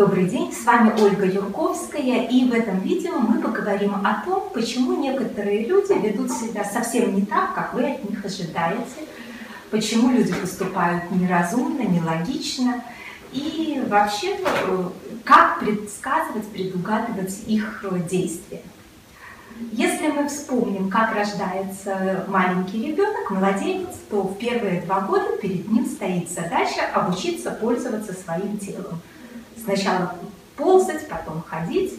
Добрый день, с вами Ольга Юрковская, и в этом видео мы поговорим о том, почему некоторые люди ведут себя совсем не так, как вы от них ожидаете, почему люди поступают неразумно, нелогично, и вообще, как предсказывать, предугадывать их действия. Если мы вспомним, как рождается маленький ребенок, младенец, то в первые два года перед ним стоит задача обучиться пользоваться своим телом – Сначала ползать, потом ходить.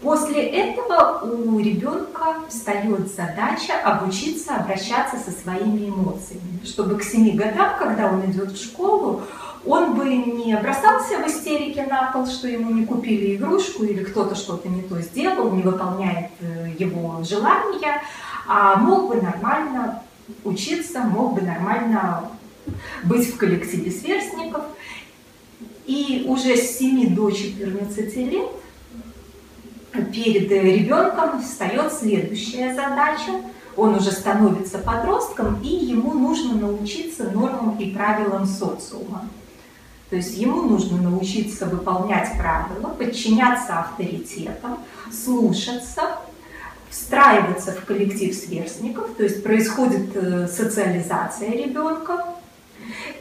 После этого у ребенка встает задача обучиться обращаться со своими эмоциями, чтобы к семи годам, когда он идет в школу, он бы не бросался в истерике на пол, что ему не купили игрушку или кто-то что-то не то сделал, не выполняет э, его желания, а мог бы нормально учиться, мог бы нормально быть в коллективе сверстников – и уже с 7 до 14 лет перед ребенком встает следующая задача. Он уже становится подростком, и ему нужно научиться нормам и правилам социума. То есть ему нужно научиться выполнять правила, подчиняться авторитетам, слушаться, встраиваться в коллектив сверстников, то есть происходит э, социализация ребенка,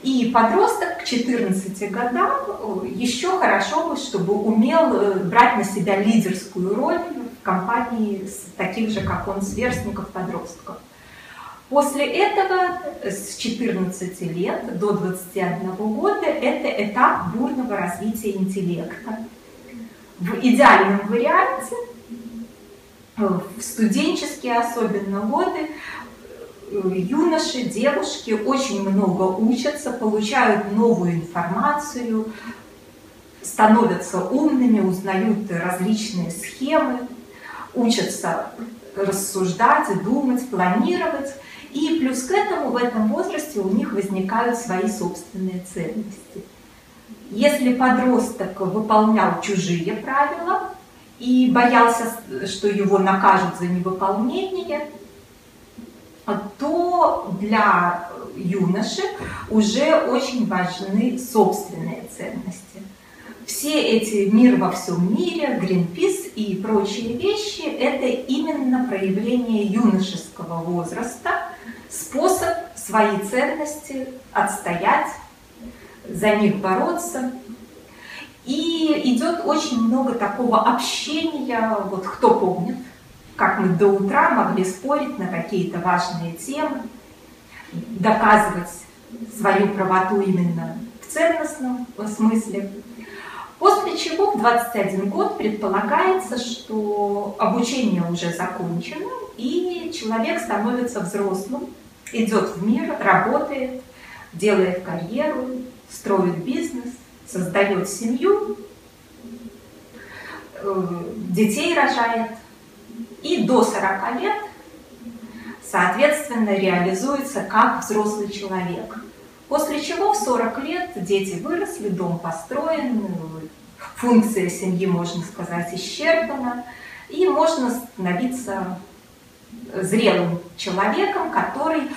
и подросток к 14 годам э, еще хорошо бы, чтобы умел э, брать на себя лидерскую роль в компании таких же, как он, сверстников-подростков. После этого с 14 лет до 21 года это этап бурного развития интеллекта. В идеальном варианте, э, в студенческие особенно годы, юноши, девушки очень много учатся, получают новую информацию, становятся умными, узнают различные схемы, учатся рассуждать, думать, планировать. И плюс к этому в этом возрасте у них возникают свои собственные ценности. Если подросток выполнял чужие правила и боялся, что его накажут за невыполнение, то для юноши уже очень важны собственные ценности. Все эти мир во всем мире, Гринпис и прочие вещи – это именно проявление юношеского возраста, способ свои ценности отстоять, за них бороться. И идет очень много такого общения, вот кто помнит, как мы до утра могли спорить на какие-то важные темы, доказывать свою правоту именно в ценностном смысле. После чего в 21 год предполагается, что обучение уже закончено, и человек становится взрослым, идет в мир, работает, делает карьеру, строит бизнес, создает семью, э, детей рожает, и до 40 лет, соответственно, реализуется как взрослый человек. После чего в 40 лет дети выросли, дом построен, функция семьи, можно сказать, исчерпана, и можно становиться зрелым человеком, который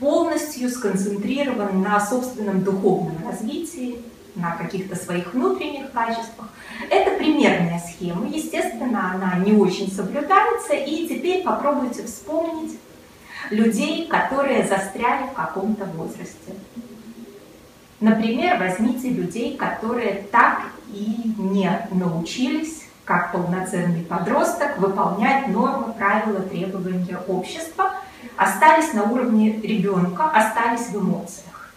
полностью сконцентрирован на собственном духовном развитии, на каких-то своих внутренних качествах. Это примерная схема, естественно, она не очень соблюдается, и теперь попробуйте вспомнить людей, которые застряли в каком-то возрасте. Например, возьмите людей, которые так и не научились, как полноценный подросток, выполнять нормы, правила, требования общества, остались на уровне ребенка, остались в эмоциях.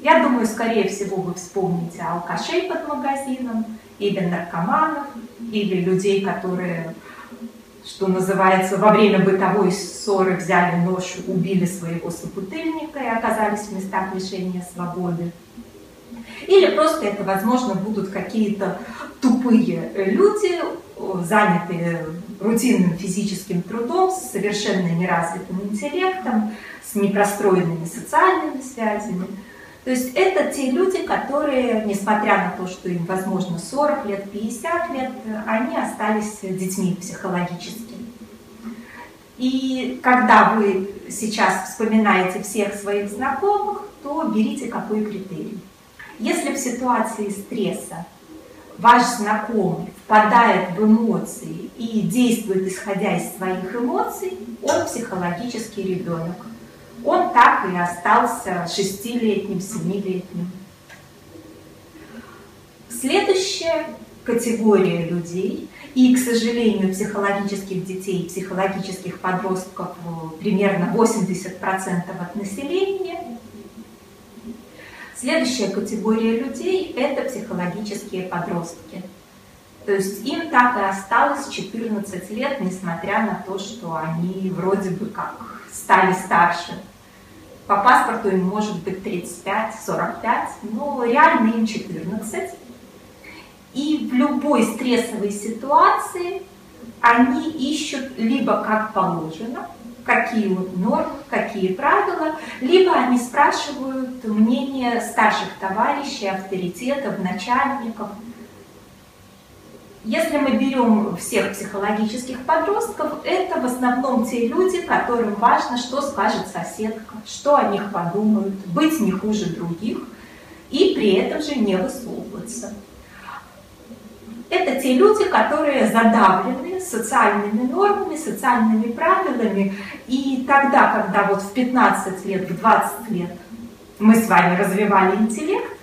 Я думаю, скорее всего, вы вспомните алкашей под магазином, или наркоманов, или людей, которые, что называется, во время бытовой ссоры взяли нож, убили своего собутыльника и оказались в местах лишения свободы. Или просто это, возможно, будут какие-то тупые люди, занятые рутинным физическим трудом, с совершенно неразвитым интеллектом, с непростроенными социальными связями – то есть это те люди, которые, несмотря на то, что им, возможно, 40 лет, 50 лет, они остались детьми психологически. И когда вы сейчас вспоминаете всех своих знакомых, то берите какой критерий. Если в ситуации стресса ваш знакомый впадает в эмоции и действует исходя из своих эмоций, он психологический ребенок. Он так и остался шестилетним, семилетним. Следующая категория людей, и, к сожалению, психологических детей, психологических подростков э, примерно 80% от населения. Следующая категория людей – это психологические подростки. То есть им так и осталось 14 лет, несмотря на то, что они вроде бы как стали старше. По паспорту им может быть 35-45, но реально им 14. И в любой стрессовой ситуации они ищут либо как положено, какие нормы, какие правила, либо они спрашивают мнение старших товарищей, авторитетов, начальников. Если мы берем всех психологических подростков, это в основном те люди, которым важно, что скажет соседка, что о них подумают, быть не хуже других и при этом же не высовываться это те люди, которые задавлены социальными нормами, социальными правилами. И тогда, когда вот в 15 лет, в 20 лет мы с вами развивали интеллект,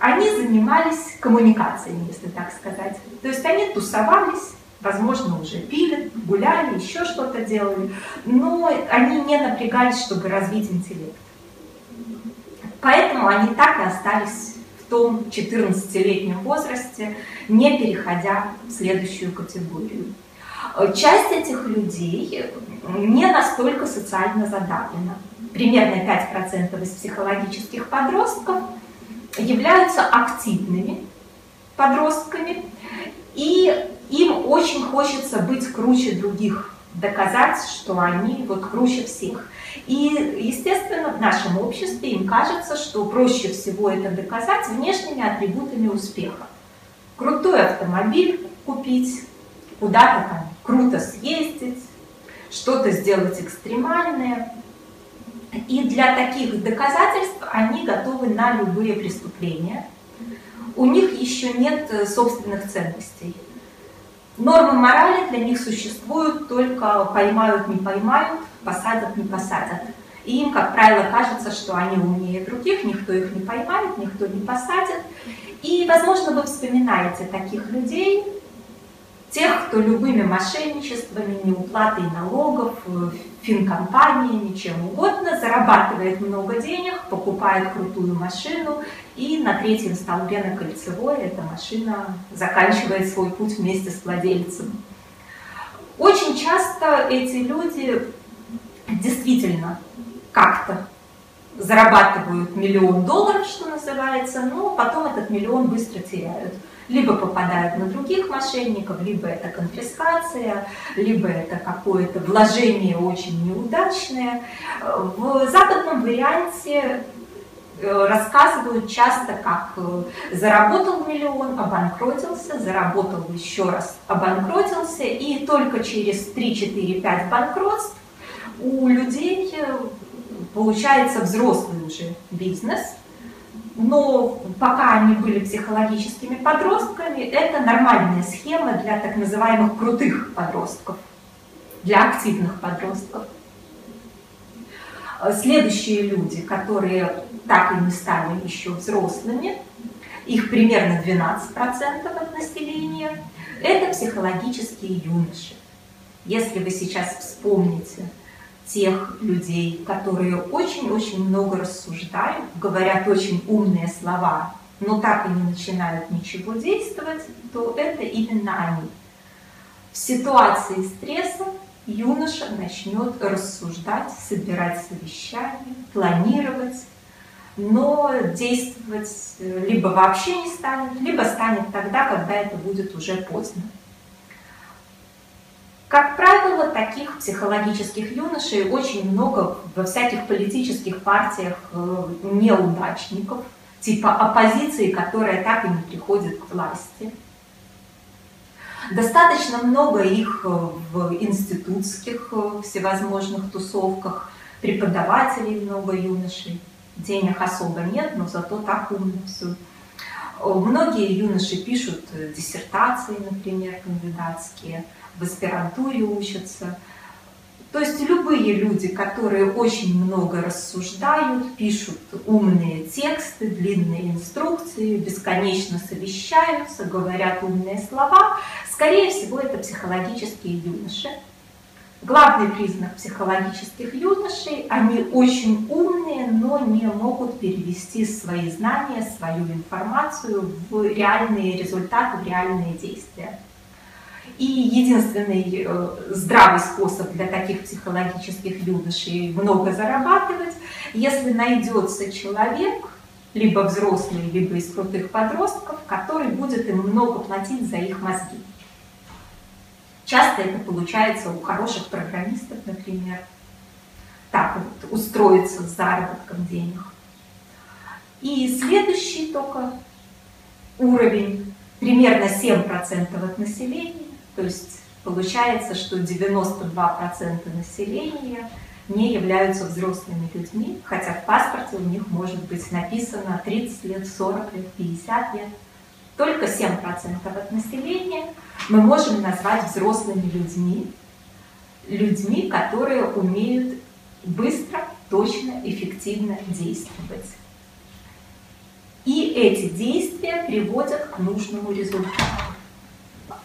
они занимались коммуникациями, если так сказать. То есть они тусовались, возможно, уже пили, гуляли, еще что-то делали, но они не напрягались, чтобы развить интеллект. Поэтому они так и остались том 14-летнем возрасте, не переходя в следующую категорию. Часть этих людей не настолько социально задавлена. Примерно 5% из психологических подростков являются активными подростками, и им очень хочется быть круче других, доказать, что они вот круче всех. И, естественно, в нашем обществе им кажется, что проще всего это доказать внешними атрибутами успеха. Крутой автомобиль купить, куда-то там круто съездить, что-то сделать экстремальное. И для таких доказательств они готовы на любые преступления. У них еще нет э, собственных ценностей. Нормы морали для них существуют только поймают, не поймают, посадят, не посадят. И им, как правило, кажется, что они умнее других, никто их не поймает, никто не посадит. И, возможно, вы вспоминаете таких людей, тех, кто любыми мошенничествами, неуплатой налогов, финкомпаниями, чем угодно, зарабатывает много денег, покупает крутую машину, и на третьем столбе на кольцевой эта машина заканчивает свой путь вместе с владельцем. Очень часто эти люди действительно как-то зарабатывают миллион долларов, что называется, но потом этот миллион быстро теряют. Либо попадают на других мошенников, либо это конфискация, либо это какое-то вложение очень неудачное. В западном варианте э, рассказывают часто, как э, заработал миллион, обанкротился, заработал еще раз, обанкротился, и только через 3-4-5 банкротств у людей э, получается взрослый уже бизнес, но пока они были психологическими подростками, это нормальная схема для так называемых крутых подростков, для активных подростков. Следующие люди, которые так и не стали еще взрослыми, их примерно 12% от населения, это психологические юноши. Если вы сейчас вспомните тех людей, которые очень-очень много рассуждают, говорят очень умные слова, но так и не начинают ничего действовать, то это именно они. В ситуации стресса юноша начнет рассуждать, собирать совещания, планировать, но действовать либо вообще не станет, либо станет тогда, когда это будет уже поздно. Как правило, таких психологических юношей очень много во всяких политических партиях э, неудачников, типа оппозиции, которая так и не приходит к власти. Достаточно много их э, в институтских э, всевозможных тусовках, преподавателей много юношей. Денег особо нет, но зато так умно все. Многие юноши пишут диссертации, например, кандидатские, в аспирантуре учатся. То есть любые люди, которые очень много рассуждают, пишут умные тексты, длинные инструкции, бесконечно совещаются, говорят умные слова, скорее всего, это психологические юноши. Главный признак психологических юношей – они очень умные, но не могут перевести свои знания, свою информацию в реальные результаты, в реальные действия. И единственный э, здравый способ для таких психологических юношей много зарабатывать, если найдется человек, либо взрослый, либо из крутых подростков, который будет им много платить за их мозги. Часто это получается у хороших программистов, например, так вот устроиться с заработком денег. И следующий только уровень, примерно 7% от населения, то есть получается, что 92% населения не являются взрослыми людьми, хотя в паспорте у них может быть написано 30 лет, 40 лет, 50 лет. Только 7% от населения мы можем назвать взрослыми людьми, людьми, которые умеют быстро, точно, эффективно действовать. И эти действия приводят к нужному результату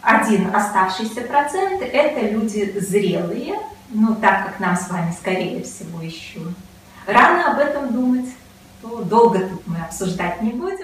один оставшийся процент – это люди зрелые, но так как нам с вами, скорее всего, еще рано об этом думать, то долго тут мы обсуждать не будем.